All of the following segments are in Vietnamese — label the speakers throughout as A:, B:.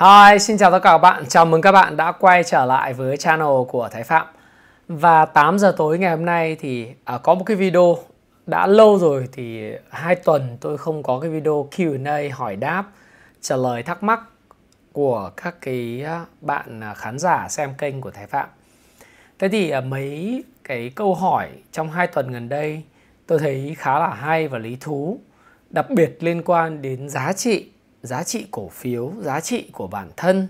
A: Hi, xin chào tất cả các bạn. Chào mừng các bạn đã quay trở lại với channel của Thái Phạm. Và 8 giờ tối ngày hôm nay thì à, có một cái video đã lâu rồi thì hai tuần tôi không có cái video Q&A hỏi đáp trả lời thắc mắc của các cái à, bạn à, khán giả xem kênh của Thái Phạm. Thế thì à, mấy cái câu hỏi trong hai tuần gần đây tôi thấy khá là hay và lý thú, đặc biệt liên quan đến giá trị giá trị cổ phiếu, giá trị của bản thân,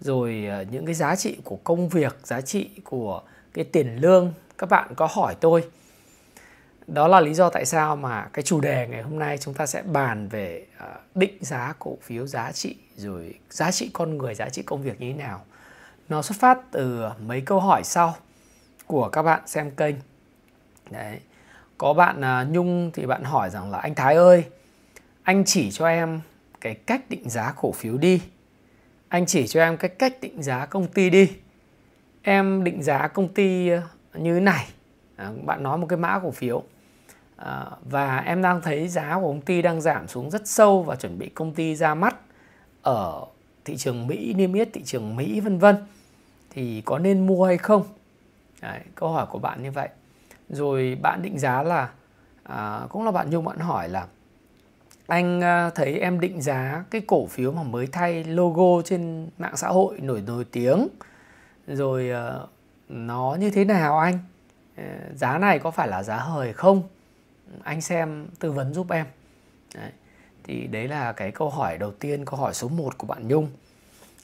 A: rồi ờ, những cái giá trị của công việc, giá trị của cái tiền lương, các bạn có hỏi tôi. Đó là lý do tại sao mà cái chủ đề ngày hôm nay chúng ta sẽ bàn về ờ, định giá cổ phiếu, giá trị, rồi giá trị con người, giá trị công việc như thế nào. Nó xuất phát từ mấy câu hỏi sau của các bạn xem kênh. Đấy. Có bạn ờ, nhung thì bạn hỏi rằng là, anh thái ơi, anh chỉ cho em cái cách định giá cổ phiếu đi. Anh chỉ cho em cái cách định giá công ty đi. Em định giá công ty ờ, như này. À, bạn nói một cái mã cổ phiếu. À, và em đang thấy giá của công ty đang giảm xuống rất sâu và chuẩn bị công ty ra mắt ở thị trường Mỹ niêm yết thị trường Mỹ vân vân. Thì có nên mua hay không? Đấy, câu hỏi của bạn như vậy. Rồi bạn định giá là à, cũng là bạn nhung bạn hỏi là anh ờ, thấy em định giá cái cổ phiếu mà mới thay logo trên mạng xã hội nổi nổi tiếng. Rồi ờ, nó như thế nào anh? Ờ, giá này có phải là giá hời không? Anh xem tư vấn giúp em. Đấy. thì đấy là cái câu hỏi đầu tiên, câu hỏi số 1 của bạn Nhung.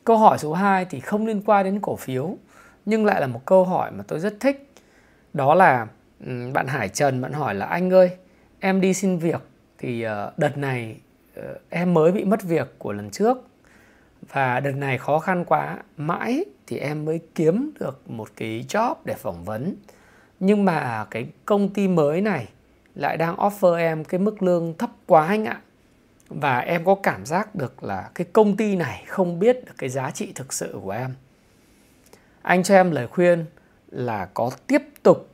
A: Câu hỏi số 2 thì không liên quan đến cổ phiếu, nhưng lại là một câu hỏi mà tôi rất thích. Đó là bạn Hải Trần bạn hỏi là, anh ơi, em đi xin việc thì ờ, đợt này ờ, em mới bị mất việc của lần trước. Và đợt này khó khăn quá, mãi thì em mới kiếm được một cái job để phỏng vấn. Nhưng mà cái công ty mới này lại đang offer em cái mức lương thấp quá anh ạ. Và em có cảm giác được là cái công ty này không biết được cái giá trị thực sự của em. Anh cho em lời khuyên là có tiếp tục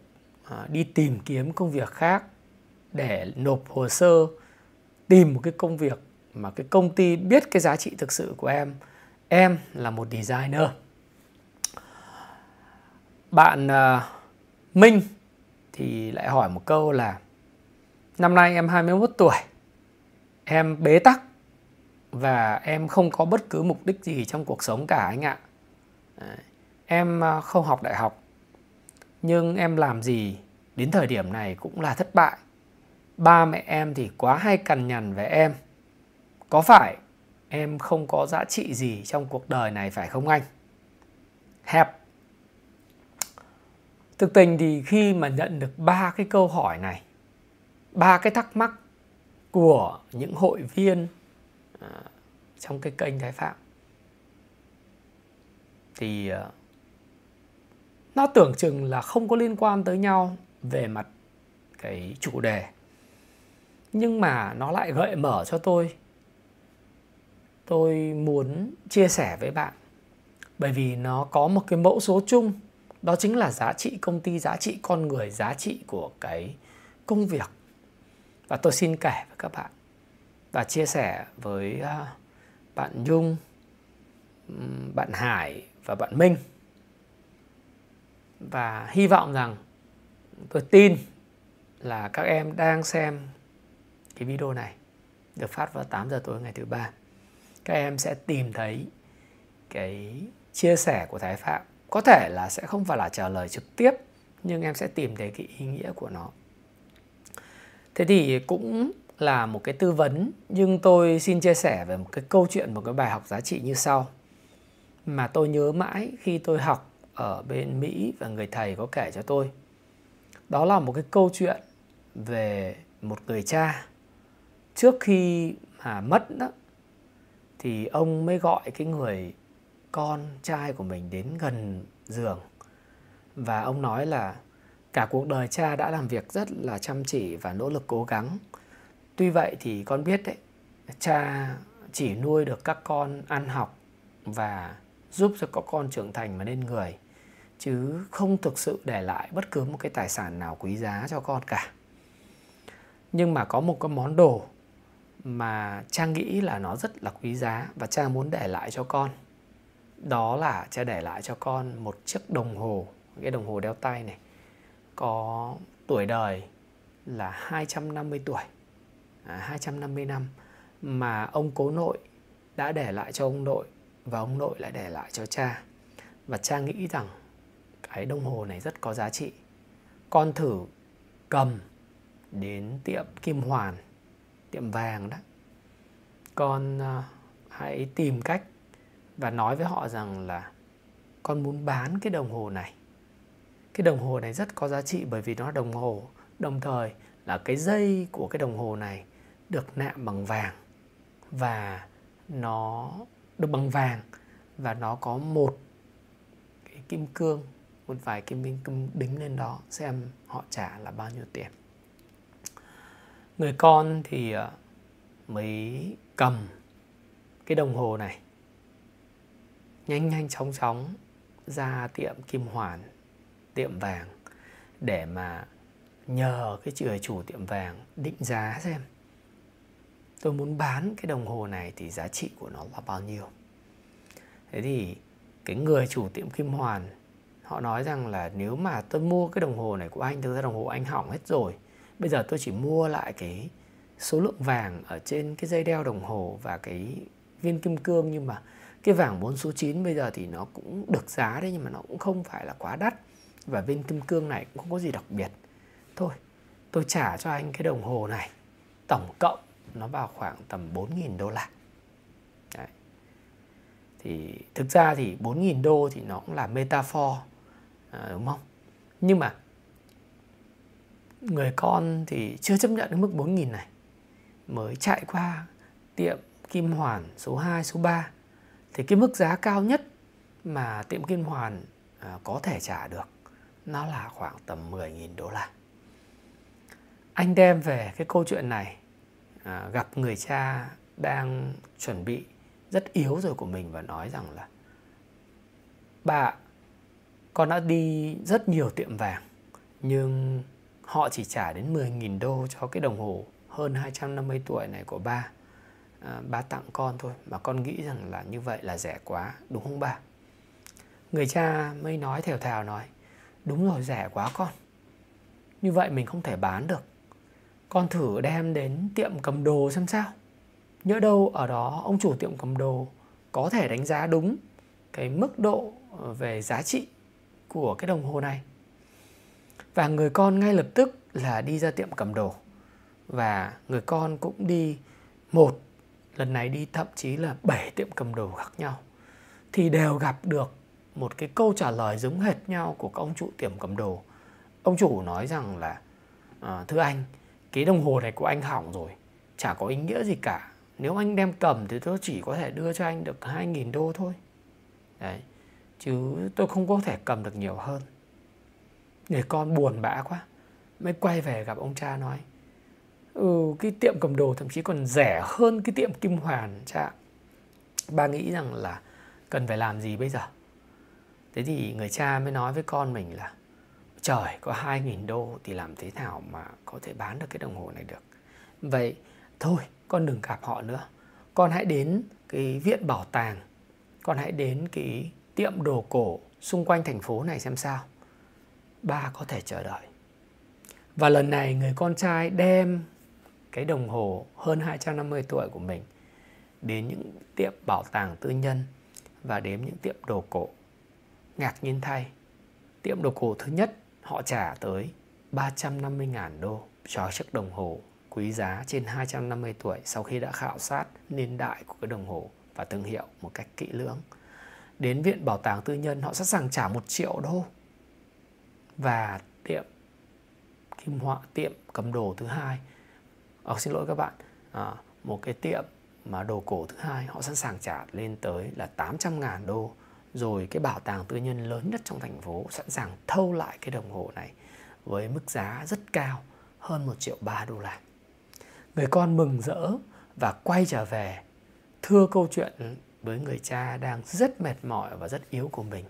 A: ờ, đi tìm kiếm công việc khác để nộp hồ sơ tìm một cái công việc mà cái công ty biết cái giá trị thực sự của em em là một designer. Bạn uh, Minh thì lại hỏi một câu là năm nay em 21 tuổi em bế tắc và em không có bất cứ mục đích gì trong cuộc sống cả anh ạ. Em à, không học đại học nhưng em làm gì đến thời điểm này cũng là thất bại ba mẹ em thì quá hay cằn nhằn về em. Có phải em không có giá trị gì trong cuộc đời này phải không anh? Hẹp. Thực tình thì khi mà nhận được ba cái câu hỏi này, ba cái thắc mắc của những hội viên à, trong cái kênh thái phạm, thì à, nó tưởng chừng là không có liên quan tới nhau về mặt cái chủ đề nhưng mà nó lại gợi mở cho tôi. Tôi muốn chia sẻ với bạn. Bởi vì nó có một cái mẫu số chung. Đó chính là giá trị công ty, giá trị con người, giá trị của cái công việc. Và tôi xin kể với các bạn và chia sẻ với à, bạn nhung bạn hải và bạn minh. Và hy vọng rằng, tôi tin là các em đang xem cái video này được phát vào 8 giờ tối ngày thứ ba. Các em sẽ tìm thấy cái chia sẻ của Thái Phạm. Có thể là sẽ không phải là trả lời trực tiếp, nhưng em sẽ tìm thấy cái ý nghĩa của nó. Thế thì cũng là một cái tư vấn, nhưng tôi xin chia sẻ về một cái câu chuyện, một cái bài học giá trị như sau. Mà tôi nhớ mãi khi tôi học ở bên Mỹ và người thầy có kể cho tôi. Đó là một cái câu chuyện về một người cha trước khi mà mất đó, thì ông mới gọi cái người con trai của mình đến gần giường. Và ông nói là cả cuộc đời cha đã làm việc rất là chăm chỉ và nỗ lực cố gắng. Tuy vậy thì con biết đấy, cha chỉ nuôi được các con ăn học và giúp cho các con trưởng thành mà nên người, chứ không thực sự để lại bất cứ một cái tài sản nào quý giá cho con cả. Nhưng mà có một cái món đồ mà cha nghĩ là nó rất là quý giá và cha muốn để lại cho con. Đó là cha để lại cho con một chiếc đồng hồ cái đồng hồ đeo tay này có tuổi đời là 250 tuổi à, 250 năm mà ông cố nội đã để lại cho ông nội và ông nội lại để lại cho cha và cha nghĩ rằng cái đồng hồ này rất có giá trị. Con thử cầm đến tiệm kim hoàn tiệm vàng đó. Con à, hãy tìm cách và nói với họ rằng là con muốn bán cái đồng hồ này. Cái đồng hồ này rất có giá trị bởi vì nó đồng hồ, đồng thời là cái dây của cái đồng hồ này được nạm bằng vàng và nó được bằng vàng và nó có một cái kim cương, một vài kim minh kim đính lên đó xem họ trả là bao nhiêu tiền người con thì ờ, mới cầm cái đồng hồ này. Nhanh nhanh chóng chóng ra tiệm kim hoàn, tiệm vàng để mà nhờ cái người chủ tiệm vàng định giá xem. Tôi muốn bán cái đồng hồ này thì giá trị của nó là bao nhiêu. Thế thì cái người chủ tiệm kim hoàn, họ nói rằng là nếu mà tôi mua cái đồng hồ này của anh, thực ra đồng hồ anh hỏng hết rồi bây giờ tôi chỉ mua lại cái số lượng vàng ở trên cái dây đeo đồng hồ và cái viên kim cương nhưng mà cái vàng 4 số 9 bây giờ thì nó cũng được giá đấy nhưng mà nó cũng không phải là quá đắt. Và viên kim cương này cũng không có gì đặc biệt. Thôi tôi trả cho anh cái đồng hồ này tổng cộng nó vào khoảng tầm 4.000 đô la. Đấy. thì thực ra thì 4.000 đô thì nó cũng là metaphor à, đúng không? Nhưng mà người con thì chưa chấp nhận cái mức 4.000 này mới chạy qua tiệm Kim Hoàn số 2, số 3 thì cái mức giá cao nhất mà tiệm Kim Hoàn à, có thể trả được nó là khoảng tầm 10.000 đô la. Anh đem về cái câu chuyện này à, gặp người cha đang chuẩn bị rất yếu rồi của mình và nói rằng là bà con đã đi rất nhiều tiệm vàng nhưng họ chỉ trả đến 10.000 đô cho cái đồng hồ hơn 250 tuổi này của ba. À, ba tặng con thôi mà con nghĩ rằng là như vậy là rẻ quá đúng không ba? Người cha mới nói thều thào nói đúng rồi rẻ quá con. Như vậy mình không thể bán được. Con thử đem đến tiệm cầm đồ xem sao. Nhỡ đâu ở đó ông chủ tiệm cầm đồ có thể đánh giá đúng cái mức độ ờ, về giá trị của cái đồng hồ này và người con ngay lập tức là đi ra tiệm cầm đồ. Và người con cũng đi một lần này đi thậm chí là bảy tiệm cầm đồ khác nhau. Thì đều gặp được một cái câu trả lời giống hệt nhau của các ông chủ tiệm cầm đồ. Ông chủ nói rằng là à, thưa anh cái đồng hồ này của anh hỏng rồi chả có ý nghĩa gì cả. Nếu anh đem cầm thì tôi chỉ có thể đưa cho anh được 2.000 đô thôi. Đấy chứ tôi không có thể cầm được nhiều hơn người con buồn bã quá. Mới quay về gặp ông cha nói ừ, cái tiệm cầm đồ thậm chí còn rẻ hơn cái tiệm kim hoàn cha. Ba nghĩ rằng là cần phải làm gì bây giờ? Thế thì người cha mới nói với con mình là trời có 2.000 đô thì làm thế nào mà có thể bán được cái đồng hồ này được? Vậy thôi con đừng gặp họ nữa. Con hãy đến cái viện bảo tàng. Con hãy đến cái tiệm đồ cổ xung quanh thành phố này xem sao ba có thể chờ đợi và lần này người con trai đem cái đồng hồ hơn 250 tuổi của mình đến những tiệm bảo tàng tư nhân và đến những tiệm đồ cổ. Ngạc nhiên thay, tiệm đồ cổ thứ nhất họ trả tới 350.000 đô cho chiếc đồng hồ quý giá trên 250 tuổi sau khi đã khảo sát niên đại của cái đồng hồ và thương hiệu một cách kỹ lưỡng. Đến viện bảo tàng tư nhân họ sẵn sàng trả 1 triệu đô. Và tiệm kim họa tiệm cầm đồ thứ hai à, xin lỗi các bạn à, một cái tiệm mà đồ cổ thứ hai họ sẵn sàng trả lên tới là 800 ngàn đô rồi cái bảo tàng tư nhân lớn nhất trong thành phố sẵn sàng thâu lại cái đồng hồ này với mức giá rất cao hơn 1 triệu 3 đô la. Người con mừng rỡ và quay trở về thưa câu chuyện với người cha đang rất mệt mỏi và rất yếu của mình.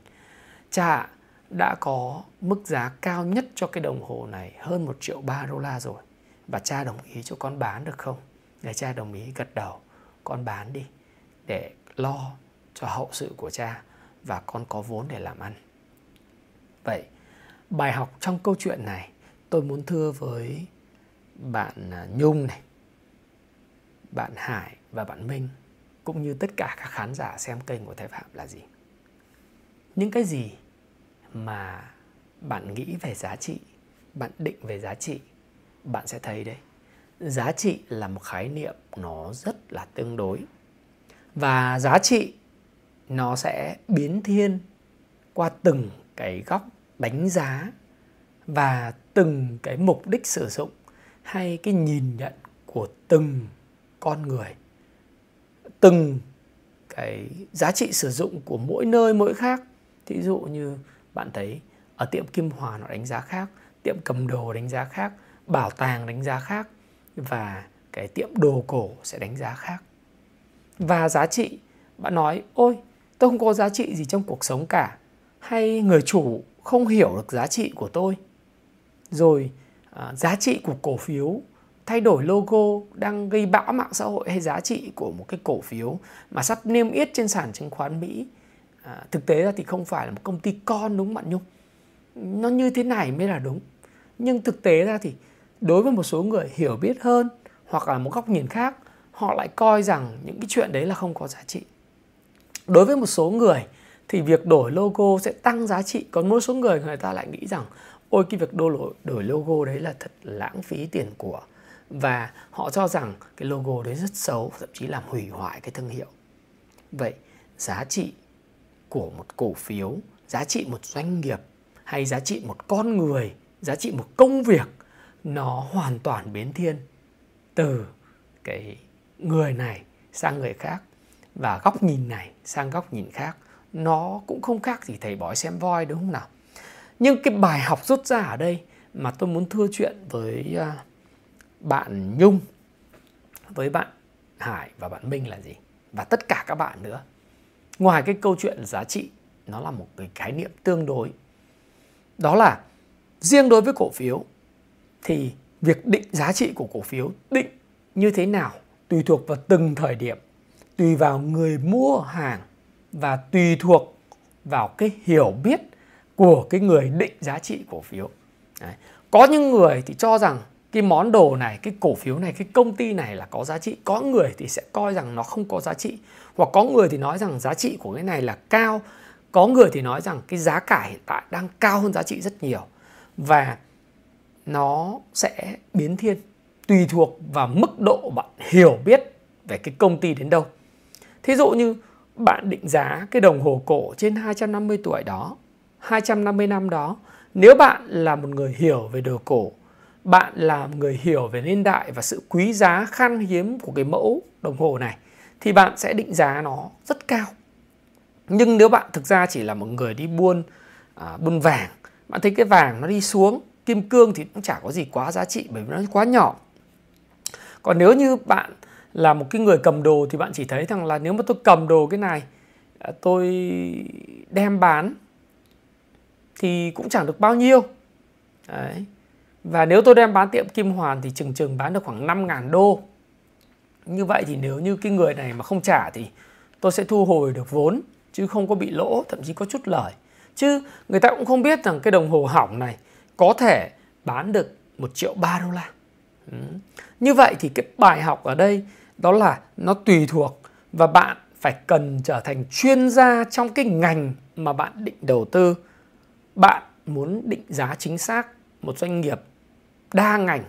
A: Cha đã có mức giá cao nhất cho cái đồng hồ này hơn 1 triệu 3 đô la rồi. Và cha đồng ý cho con bán được không? Để cha đồng ý, gật đầu. Con bán đi, để lo cho hậu sự của cha và con có vốn để làm ăn. Vậy, bài học trong câu chuyện này tôi muốn thưa với bạn à, nhung này, bạn hải và bạn minh, cũng như tất cả các khán giả xem kênh của thái phạm là gì? Những cái gì mà bạn nghĩ về giá trị, bạn định về giá trị, bạn sẽ thấy đấy. Giá trị là một khái niệm nó rất là tương đối. Và giá trị nó sẽ biến thiên qua từng cái góc đánh giá và từng cái mục đích sử dụng hay cái nhìn nhận của từng con người. Từng cái giá trị sử dụng của mỗi nơi mỗi khác. Thí dụ như bạn thấy ở tiệm kim hòa nó đánh giá khác tiệm cầm đồ đánh giá khác bảo tàng đánh giá khác và cái tiệm đồ cổ sẽ đánh giá khác. Và giá trị bạn nói ôi tôi không có giá trị gì trong cuộc sống cả. Hay người chủ không hiểu được giá trị của tôi? Rồi à, giá trị của cổ phiếu thay đổi logo đang gây bão mạng xã hội hay giá trị của một cái cổ phiếu mà sắp niêm yết trên sàn chứng khoán Mỹ à, thực tế ra thì không phải là một công ty con đúng không bạn Nhung? Nó như thế này mới là đúng. Nhưng thực tế ra thì đối với một số người hiểu biết hơn hoặc là một góc nhìn khác họ lại coi rằng những cái chuyện đấy là không có giá trị. Đối với một số người thì việc đổi logo sẽ tăng giá trị. Còn một số người người ta lại nghĩ rằng ôi cái việc đổi đổi logo đấy là thật lãng phí tiền của và họ cho rằng cái logo đấy rất xấu thậm chí làm hủy hoại cái thương hiệu. Vậy giá trị của một cổ phiếu, giá trị một doanh nghiệp hay giá trị một con người, giá trị một công việc, nó hoàn toàn biến thiên từ cái người này sang người khác và góc nhìn này sang góc nhìn khác. Nó cũng không khác gì thầy bói xem voi, đúng không nào? Nhưng cái bài học rút ra ở đây mà tôi muốn thưa chuyện với à, bạn Nhung, với bạn Hải và bạn Minh là gì? Và tất cả các bạn nữa ngoài cái câu chuyện giá trị, nó là một cái khái niệm tương đối đó là riêng đối với cổ phiếu, thì việc định giá trị của cổ phiếu định như thế nào tùy thuộc vào từng thời điểm, tùy vào người mua hàng và tùy thuộc vào cái hiểu biết của cái người định giá trị cổ phiếu Đấy. có những người thì cho rằng cái món đồ này cái cổ phiếu này cái công ty này là có giá trị. Có người thì sẽ coi rằng nó không có giá trị. Hoặc có người thì nói rằng giá trị của cái này là cao. Có người thì nói rằng cái giá cả hiện tại đang cao hơn giá trị rất nhiều. Và nó sẽ biến thiên tùy thuộc vào mức độ bạn hiểu biết về cái công ty đến đâu. Thí dụ như bạn định giá cái đồng hồ cổ trên 250 tuổi đó, 250 năm đó, nếu bạn là một người hiểu về đồ cổ, bạn là người hiểu về niên đại và sự quý giá khan hiếm của cái mẫu đồng hồ này thì bạn sẽ định giá nó rất cao. Nhưng nếu bạn thực ra chỉ là một người đi buôn à, buôn vàng, bạn thấy cái vàng nó đi xuống kim cương thì cũng chả có gì quá giá trị bởi vì nó quá nhỏ còn nếu như bạn là một cái người cầm đồ thì bạn chỉ thấy rằng là nếu mà tôi cầm đồ cái này à, tôi đem bán thì cũng chẳng được bao nhiêu Đấy. Và nếu tôi đem bán tiệm Kim Hoàn thì chừng chừng bán được khoảng 5.000 đô. Như vậy thì nếu như cái người này mà không trả thì tôi sẽ thu hồi được vốn chứ không có bị lỗ, thậm chí có chút lời. Chứ người ta cũng không biết rằng cái đồng hồ hỏng này có thể bán được 1 triệu 3 đô la. Ừ. Như vậy thì cái bài học ở đây đó là nó tùy thuộc và bạn phải cần trở thành chuyên gia trong cái ngành mà bạn định đầu tư. Bạn muốn định giá chính xác một doanh nghiệp đa ngành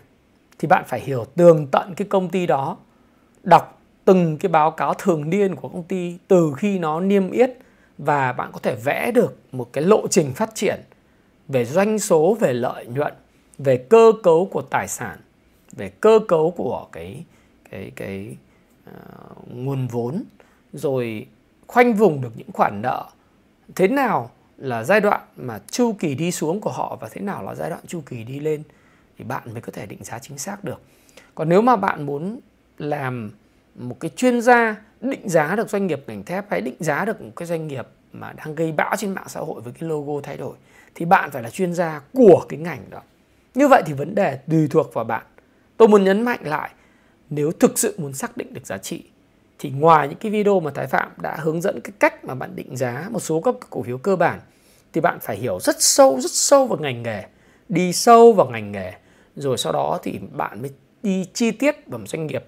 A: thì bạn phải hiểu tường tận cái công ty đó, đọc từng cái báo cáo thường niên của công ty từ khi nó niêm yết và bạn có thể vẽ được một cái lộ trình phát triển về doanh số, về lợi nhuận, về cơ cấu của tài sản, về cơ cấu của cái cái cái uh, nguồn vốn rồi khoanh vùng được những khoản nợ. Thế nào là giai đoạn mà chu kỳ đi xuống của họ và thế nào là giai đoạn chu kỳ đi lên? Thì bạn mới có thể định giá chính xác được. Còn nếu mà bạn muốn làm một cái chuyên gia định giá được doanh nghiệp ngành thép hay định giá được một cái doanh nghiệp mà đang gây bão trên mạng xã hội với cái logo thay đổi, thì bạn phải là chuyên gia của cái ngành đó. Như vậy thì vấn đề tùy thuộc vào bạn. Tôi muốn nhấn mạnh lại, nếu thực sự muốn xác định được giá trị, thì ngoài những cái video mà Thái Phạm đã hướng dẫn cái cách mà bạn định giá một số các cổ phiếu cơ bản, thì bạn phải hiểu rất sâu rất sâu vào ngành nghề, đi sâu vào ngành nghề rồi sau đó thì bạn mới đi chi tiết vào một doanh nghiệp.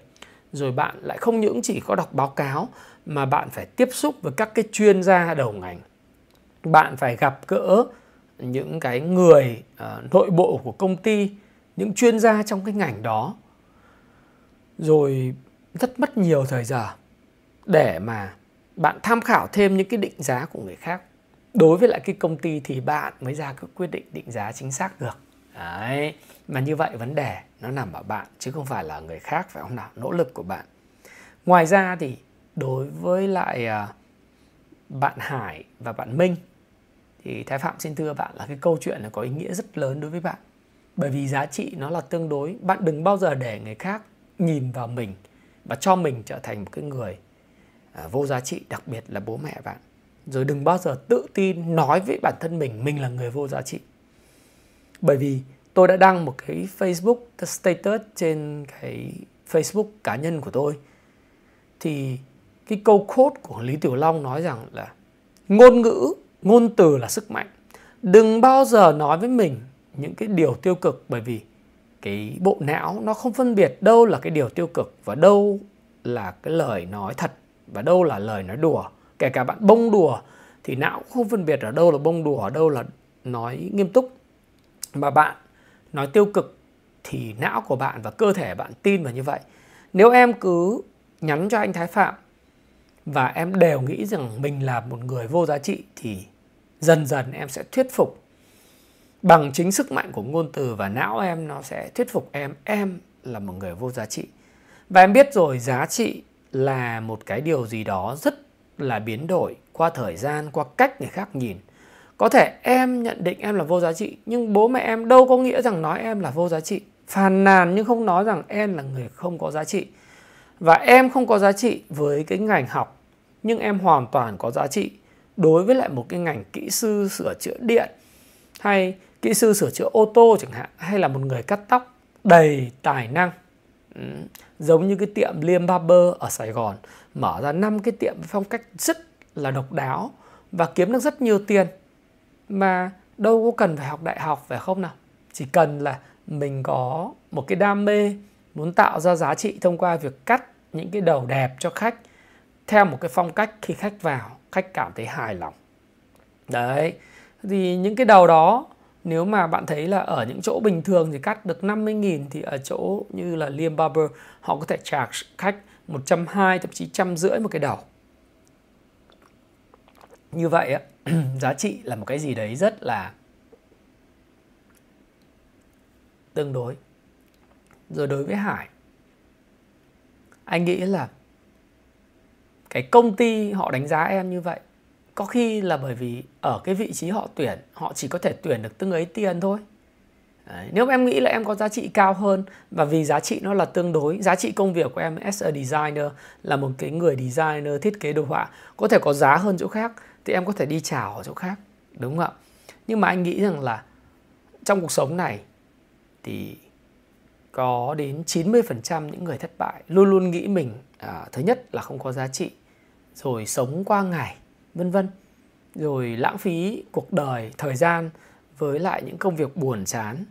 A: Rồi bạn lại không những chỉ có đọc báo cáo mà bạn phải tiếp xúc với các cái chuyên gia đầu ngành. Bạn phải gặp gỡ những cái người uh, nội bộ của công ty những chuyên gia trong cái ngành đó. Rồi rất mất nhiều thời giờ để mà bạn tham khảo thêm những cái định giá của người khác. Đối với lại cái công ty thì bạn mới ra cái quyết định định giá chính xác được. Đấy mà như vậy vấn đề nó nằm ở bạn, chứ không phải là người khác, phải không nào? Nỗ lực của bạn. Ngoài ra thì đối với lại à, bạn Hải và bạn Minh, thì Thái Phạm xin thưa bạn là cái câu chuyện này có ý nghĩa rất lớn đối với bạn. Bởi vì giá trị nó là tương đối, bạn đừng bao giờ để người khác nhìn vào mình và cho mình trở thành một cái người à, vô giá trị, đặc biệt là bố mẹ bạn. Rồi đừng bao giờ tự tin nói với bản thân mình mình là người vô giá trị. Bởi vì tôi đã đăng một cái Facebook, cái status trên cái Facebook cá nhân của tôi. Thì cái câu quote của Lý Tiểu Long nói rằng là, ngôn ngữ, ngôn từ là sức mạnh. Đừng bao giờ nói với mình những cái điều tiêu cực, bởi vì cái bộ não nó không phân biệt đâu là cái điều tiêu cực và đâu là cái lời nói thật và đâu là lời nói đùa. Kể cả bạn bông đùa thì não cũng không phân biệt ở đâu là bông đùa ở đâu là nói nghiêm túc. Mà bạn nói tiêu cực thì não của bạn và cơ thể bạn tin vào như vậy. Nếu em cứ nhắn cho anh thái phạm và em đều nghĩ rằng mình là một người vô giá trị thì dần dần em sẽ thuyết phục. Bằng chính sức mạnh của ngôn từ và não em, nó sẽ thuyết phục em em là một người vô giá trị. Và em biết rồi, giá trị là một cái điều gì đó rất là biến đổi qua thời gian, qua cách người khác nhìn có thể em nhận định em là vô giá trị, nhưng bố mẹ em đâu có nghĩa rằng nói em là vô giá trị. Phàn nàn nhưng không nói rằng em là người không có giá trị. Và em không có giá trị với cái ngành học, nhưng em hoàn toàn có giá trị đối với lại một cái ngành kỹ sư sửa chữa điện, hay kỹ sư sửa chữa ô tô chẳng hạn, hay là một người cắt tóc đầy tài năng. Ừ. giống như cái tiệm Liêm Barber ở Sài Gòn, mở ra năm cái tiệm phong cách rất là độc đáo và kiếm được rất nhiều tiền mà đâu có cần phải học đại học, phải không nào chỉ cần là mình có một cái đam mê muốn tạo ra giá trị thông qua việc cắt những cái đầu đẹp cho khách theo một cái phong cách khi khách vào, khách cảm thấy hài lòng đấy, thì những cái đầu đó, nếu mà bạn thấy là ở những chỗ bình thường thì cắt được 50.000 thì ở chỗ như là Liam Barber, họ có thể charge khách 120 thậm chí trăm rưỡi một cái đầu. Như vậy á, giá trị là một cái gì đấy rất là tương đối. Rồi đối với Hải anh nghĩ là cái công ty họ đánh giá em như vậy có khi là bởi vì ở cái vị trí họ tuyển họ chỉ có thể tuyển được tương ấy tiền thôi Đấy. nếu em nghĩ là em có giá trị cao hơn và vì giá trị nó là tương đối giá trị công việc của em as a designer là một cái người designer thiết kế đồ họa có thể có giá hơn chỗ khác thì em có thể đi chào ở chỗ khác đúng không ạ? Nhưng mà anh nghĩ rằng là trong cuộc sống này thì có đến 90% những người thất bại luôn luôn nghĩ mình à, thứ nhất là không có giá trị rồi sống qua ngày vân vân. Rồi lãng phí cuộc đời thời gian với lại những công việc buồn chán.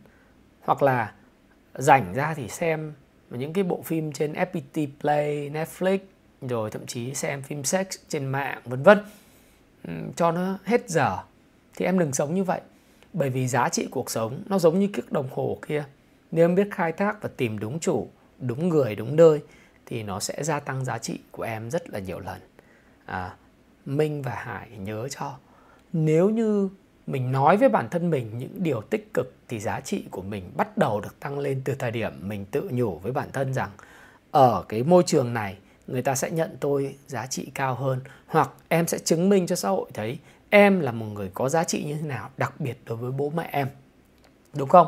A: Hoặc là rảnh ra thì xem những cái bộ phim trên FPT Play, Netflix rồi thậm chí xem phim sex trên mạng vân vân. Ừ, cho nó hết giờ thì em đừng sống như vậy. Bởi vì giá trị cuộc sống nó giống như chiếc đồng hồ kia. Nếu em biết khai thác và tìm đúng chủ đúng người đúng nơi thì nó sẽ gia tăng giá trị của em rất là nhiều lần. À, Minh và Hải nhớ cho nếu như mình nói với bản thân mình những điều tích cực thì giá trị của mình bắt đầu được tăng lên từ thời điểm mình tự nhủ với bản thân rằng ở cái môi trường này người ta sẽ nhận tôi giá trị cao hơn hoặc em sẽ chứng minh cho xã hội thấy em là một người có giá trị như thế nào đặc biệt đối với bố mẹ em. Đúng không?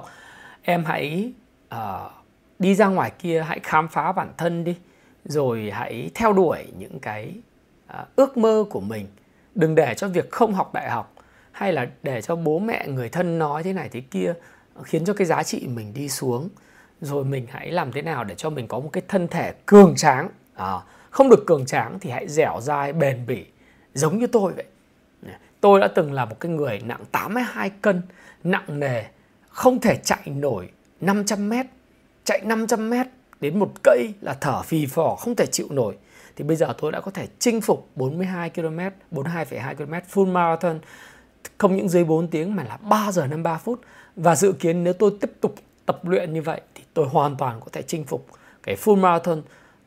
A: Em hãy uh, đi ra ngoài kia hãy khám phá bản thân đi rồi hãy theo đuổi những cái uh, ước mơ của mình. Đừng để cho việc không học đại học hay là để cho bố mẹ người thân nói thế này thế kia khiến cho cái giá trị mình đi xuống. Rồi mình hãy làm thế nào để cho mình có một cái thân thể cường tráng à, không được cường tráng thì hãy dẻo dai bền bỉ giống như tôi vậy. Tôi đã từng là một cái người nặng 82 cân nặng nề không thể chạy nổi 500 mét chạy 500 mét đến một cây là thở phì phò không thể chịu nổi. Thì bây giờ tôi đã có thể chinh phục 42 km 42,2 km full marathon không những dưới 4 tiếng mà là 3 giờ 53 phút. Và dự kiến nếu tôi tiếp tục tập luyện như vậy thì tôi hoàn toàn có thể chinh phục cái full marathon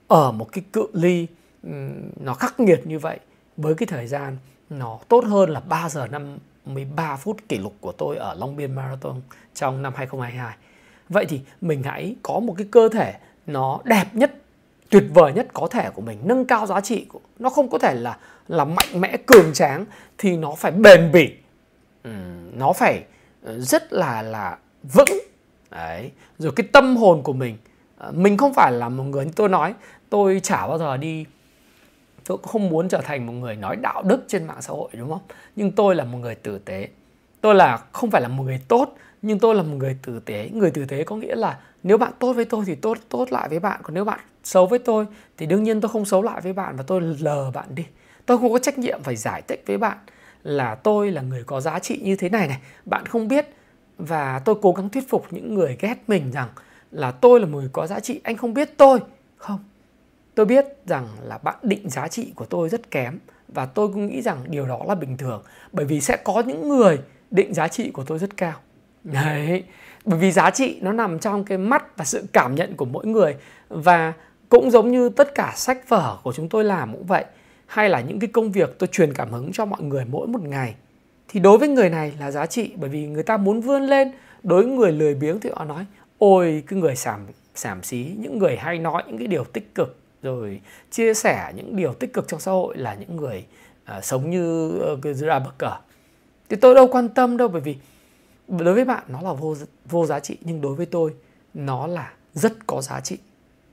A: ở một cái cự ly nó khắc nghiệt như vậy với cái thời gian nó tốt hơn là 3 giờ 53 phút kỷ lục của tôi ở Long Biên Marathon trong năm 2022. Vậy thì mình hãy có một cái cơ thể nó đẹp nhất, tuyệt vời nhất có thể của mình, nâng cao giá trị của nó không có thể là là mạnh mẽ cường tráng thì nó phải bền bỉ. nó phải ờ, rất là là vững. Đấy, rồi cái tâm hồn của mình ờ, mình không phải là một người như tôi nói, tôi chả bao giờ đi. Tôi cũng không muốn trở thành một người nói đạo đức trên mạng xã hội, đúng không? Nhưng tôi là một người tử tế. Tôi là, không phải là một người tốt, nhưng tôi là một người tử tế. Người tử tế có nghĩa là nếu bạn tốt với tôi thì tốt tốt lại với bạn. Còn nếu bạn xấu với tôi thì đương nhiên tôi không xấu lại với bạn và tôi lờ bạn đi. Tôi không có trách nhiệm phải giải thích với bạn là tôi là người có giá trị như thế này này. Bạn không biết. Và tôi cố gắng thuyết phục những người ghét mình rằng là tôi là một người có giá trị, anh không biết tôi. Không tôi biết rằng là bạn định giá trị của tôi rất kém và tôi cũng nghĩ rằng điều đó là bình thường, bởi vì sẽ có những người định giá trị của tôi rất cao. Đấy, bởi vì giá trị nó nằm trong cái mắt và sự cảm nhận của mỗi người và cũng giống như tất cả sách vở của chúng tôi làm cũng vậy, hay là những cái công việc tôi truyền cảm hứng cho mọi người mỗi một ngày, thì đối với người này là giá trị, bởi vì người ta muốn vươn lên. Đối với người lười biếng thì họ nói, ôi, cái người sàm sàm xí, những người hay nói những cái điều tích cực rồi chia sẻ những điều tích cực trong xã hội là những người uh, sống như uh, ra bậc thì tôi đâu quan tâm đâu bởi vì đối với bạn nó là vô vô giá trị nhưng đối với tôi nó là rất có giá trị.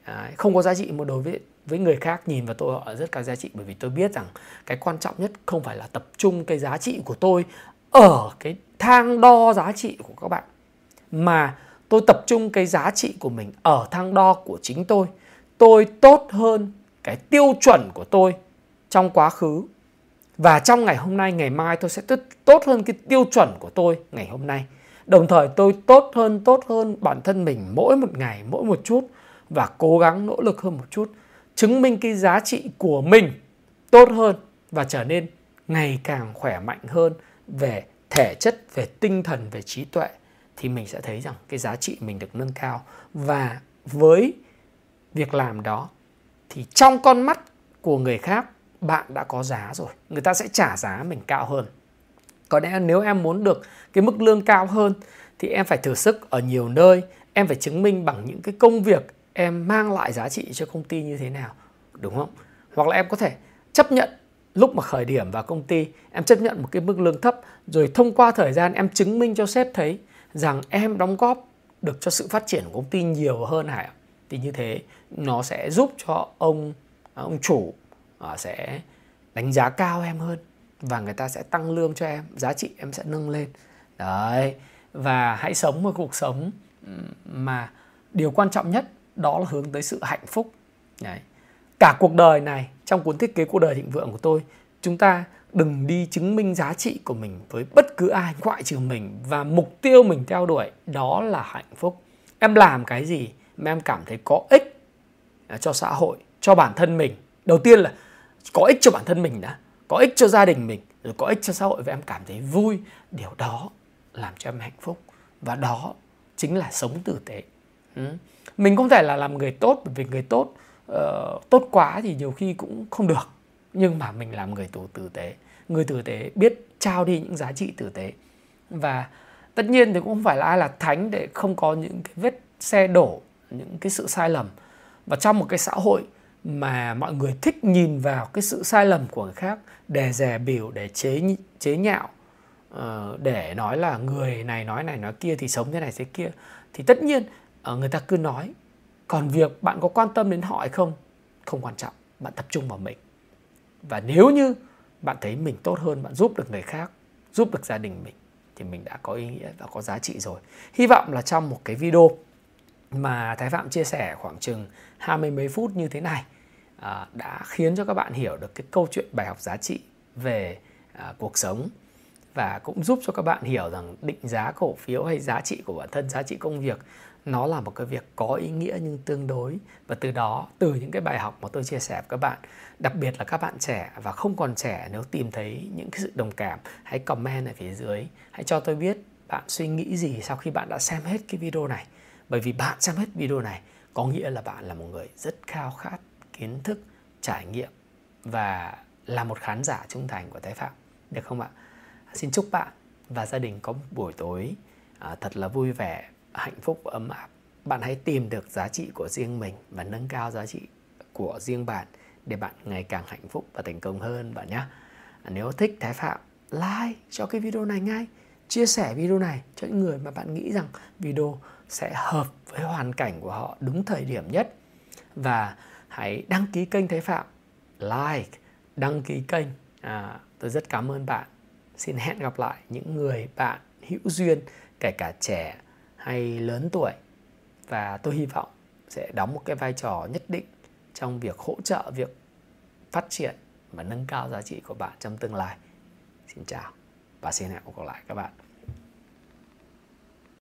A: Đấy, không có giá trị mà đối với với người khác nhìn vào tôi họ rất có giá trị bởi vì tôi biết rằng cái quan trọng nhất không phải là tập trung cái giá trị của tôi ở cái thang đo giá trị của các bạn mà tôi tập trung cái giá trị của mình ở thang đo của chính tôi tôi tốt hơn cái tiêu chuẩn của tôi trong quá khứ. Và trong ngày hôm nay, ngày mai tôi sẽ tốt hơn cái tiêu chuẩn của tôi ngày hôm nay. Đồng thời tôi tốt hơn tốt hơn bản thân mình mỗi một ngày, mỗi một chút và cố gắng nỗ lực hơn một chút, chứng minh cái giá trị của mình tốt hơn và trở nên ngày càng khỏe mạnh hơn về thể chất, về tinh thần, về trí tuệ. Thì mình sẽ thấy rằng cái giá trị mình được nâng cao. Và với việc làm đó thì trong con mắt của người khác, bạn đã có giá rồi. Người ta sẽ trả giá mình cao hơn. Có lẽ nếu em muốn được cái mức lương cao hơn thì em phải thử sức ở nhiều nơi. Em phải chứng minh bằng những cái công việc em mang lại giá trị cho công ty như thế nào, đúng không? Hoặc là em có thể chấp nhận lúc mà khởi điểm vào công ty, em chấp nhận một cái mức lương thấp, rồi thông qua thời gian em chứng minh cho sếp thấy rằng em đóng góp được cho sự phát triển của công ty nhiều hơn hả thì như thế, nó sẽ giúp cho ông à, ông chủ à, sẽ đánh giá cao em hơn và người ta sẽ tăng lương cho em, giá trị em sẽ nâng lên. Đấy, và hãy sống một cuộc sống mà điều quan trọng nhất đó là hướng tới sự hạnh phúc. Đấy. Cả cuộc đời này, trong cuốn thiết kế cuộc đời thịnh vượng của tôi, chúng ta đừng đi chứng minh giá trị của mình với bất cứ ai, ngoại trừ mình. Và mục tiêu mình theo đuổi đó là hạnh phúc. Em làm cái gì mà em cảm thấy có ích à, cho xã hội cho bản thân mình. Đầu tiên là có ích cho bản thân mình đã có ích cho gia đình mình rồi có ích cho xã hội và em cảm thấy vui. Điều đó làm cho em hạnh phúc và đó chính là sống tử tế. Ừ. mình không thể là làm người tốt bởi vì người tốt uh, tốt quá thì nhiều khi cũng không được. Nhưng mà mình làm người tù tử tế. Người tử tế biết trao đi những giá trị tử tế. Và tất nhiên thì cũng không phải là ai là thánh để không có những cái vết xe đổ những cái sự sai lầm. Và trong một cái xã hội mà mọi người thích nhìn vào cái sự sai lầm của người khác để dè biểu để chế chế nhạo ờ, để nói là người này nói này nói kia thì sống thế này thế kia, thì tất nhiên ờ, người ta cứ nói. Còn việc bạn có quan tâm đến họ hay không không quan trọng. Bạn tập trung vào mình. Và nếu như bạn thấy mình tốt hơn, bạn giúp được người khác, giúp được gia đình mình, thì mình đã có ý nghĩa và có giá trị rồi. Hy vọng là trong một cái video mà Thái Phạm chia sẻ khoảng chừng hai mươi mấy phút như thế này à, đã khiến cho các bạn hiểu được cái câu chuyện bài học giá trị về à, cuộc sống và cũng giúp cho các bạn hiểu rằng định giá cổ phiếu hay giá trị của bản thân giá trị công việc nó là một cái việc có ý nghĩa nhưng tương đối. Và từ đó từ những cái bài học mà tôi chia sẻ với các bạn đặc biệt là các bạn trẻ và không còn trẻ nếu tìm thấy những cái sự đồng cảm hãy comment ở phía dưới. Hãy cho tôi biết bạn suy nghĩ gì sau khi bạn đã xem hết cái video này bởi vì bạn xem hết video này có nghĩa là bạn là một người rất khao khát kiến thức trải nghiệm và là một khán giả trung thành của Thái Phạm được không ạ? Xin chúc bạn và gia đình có một buổi tối à, thật là vui vẻ, hạnh phúc và ấm áp. Bạn hãy tìm được giá trị của riêng mình và nâng cao giá trị của riêng bạn để bạn ngày càng hạnh phúc và thành công hơn bạn nhé. À, nếu thích Thái Phạm, like cho cái video này ngay, chia sẻ video này cho những người mà bạn nghĩ rằng video sẽ hợp với hoàn cảnh của họ đúng thời điểm nhất và hãy đăng ký kênh Thế Phạm, like, đăng ký kênh. À, tôi rất cảm ơn bạn. Xin hẹn gặp lại những người bạn hữu duyên, kể cả trẻ hay lớn tuổi. Và tôi hy vọng sẽ đóng một cái vai trò nhất định trong việc hỗ trợ việc phát triển và nâng cao giá trị của bạn trong tương lai. Xin chào và xin hẹn gặp lại các bạn.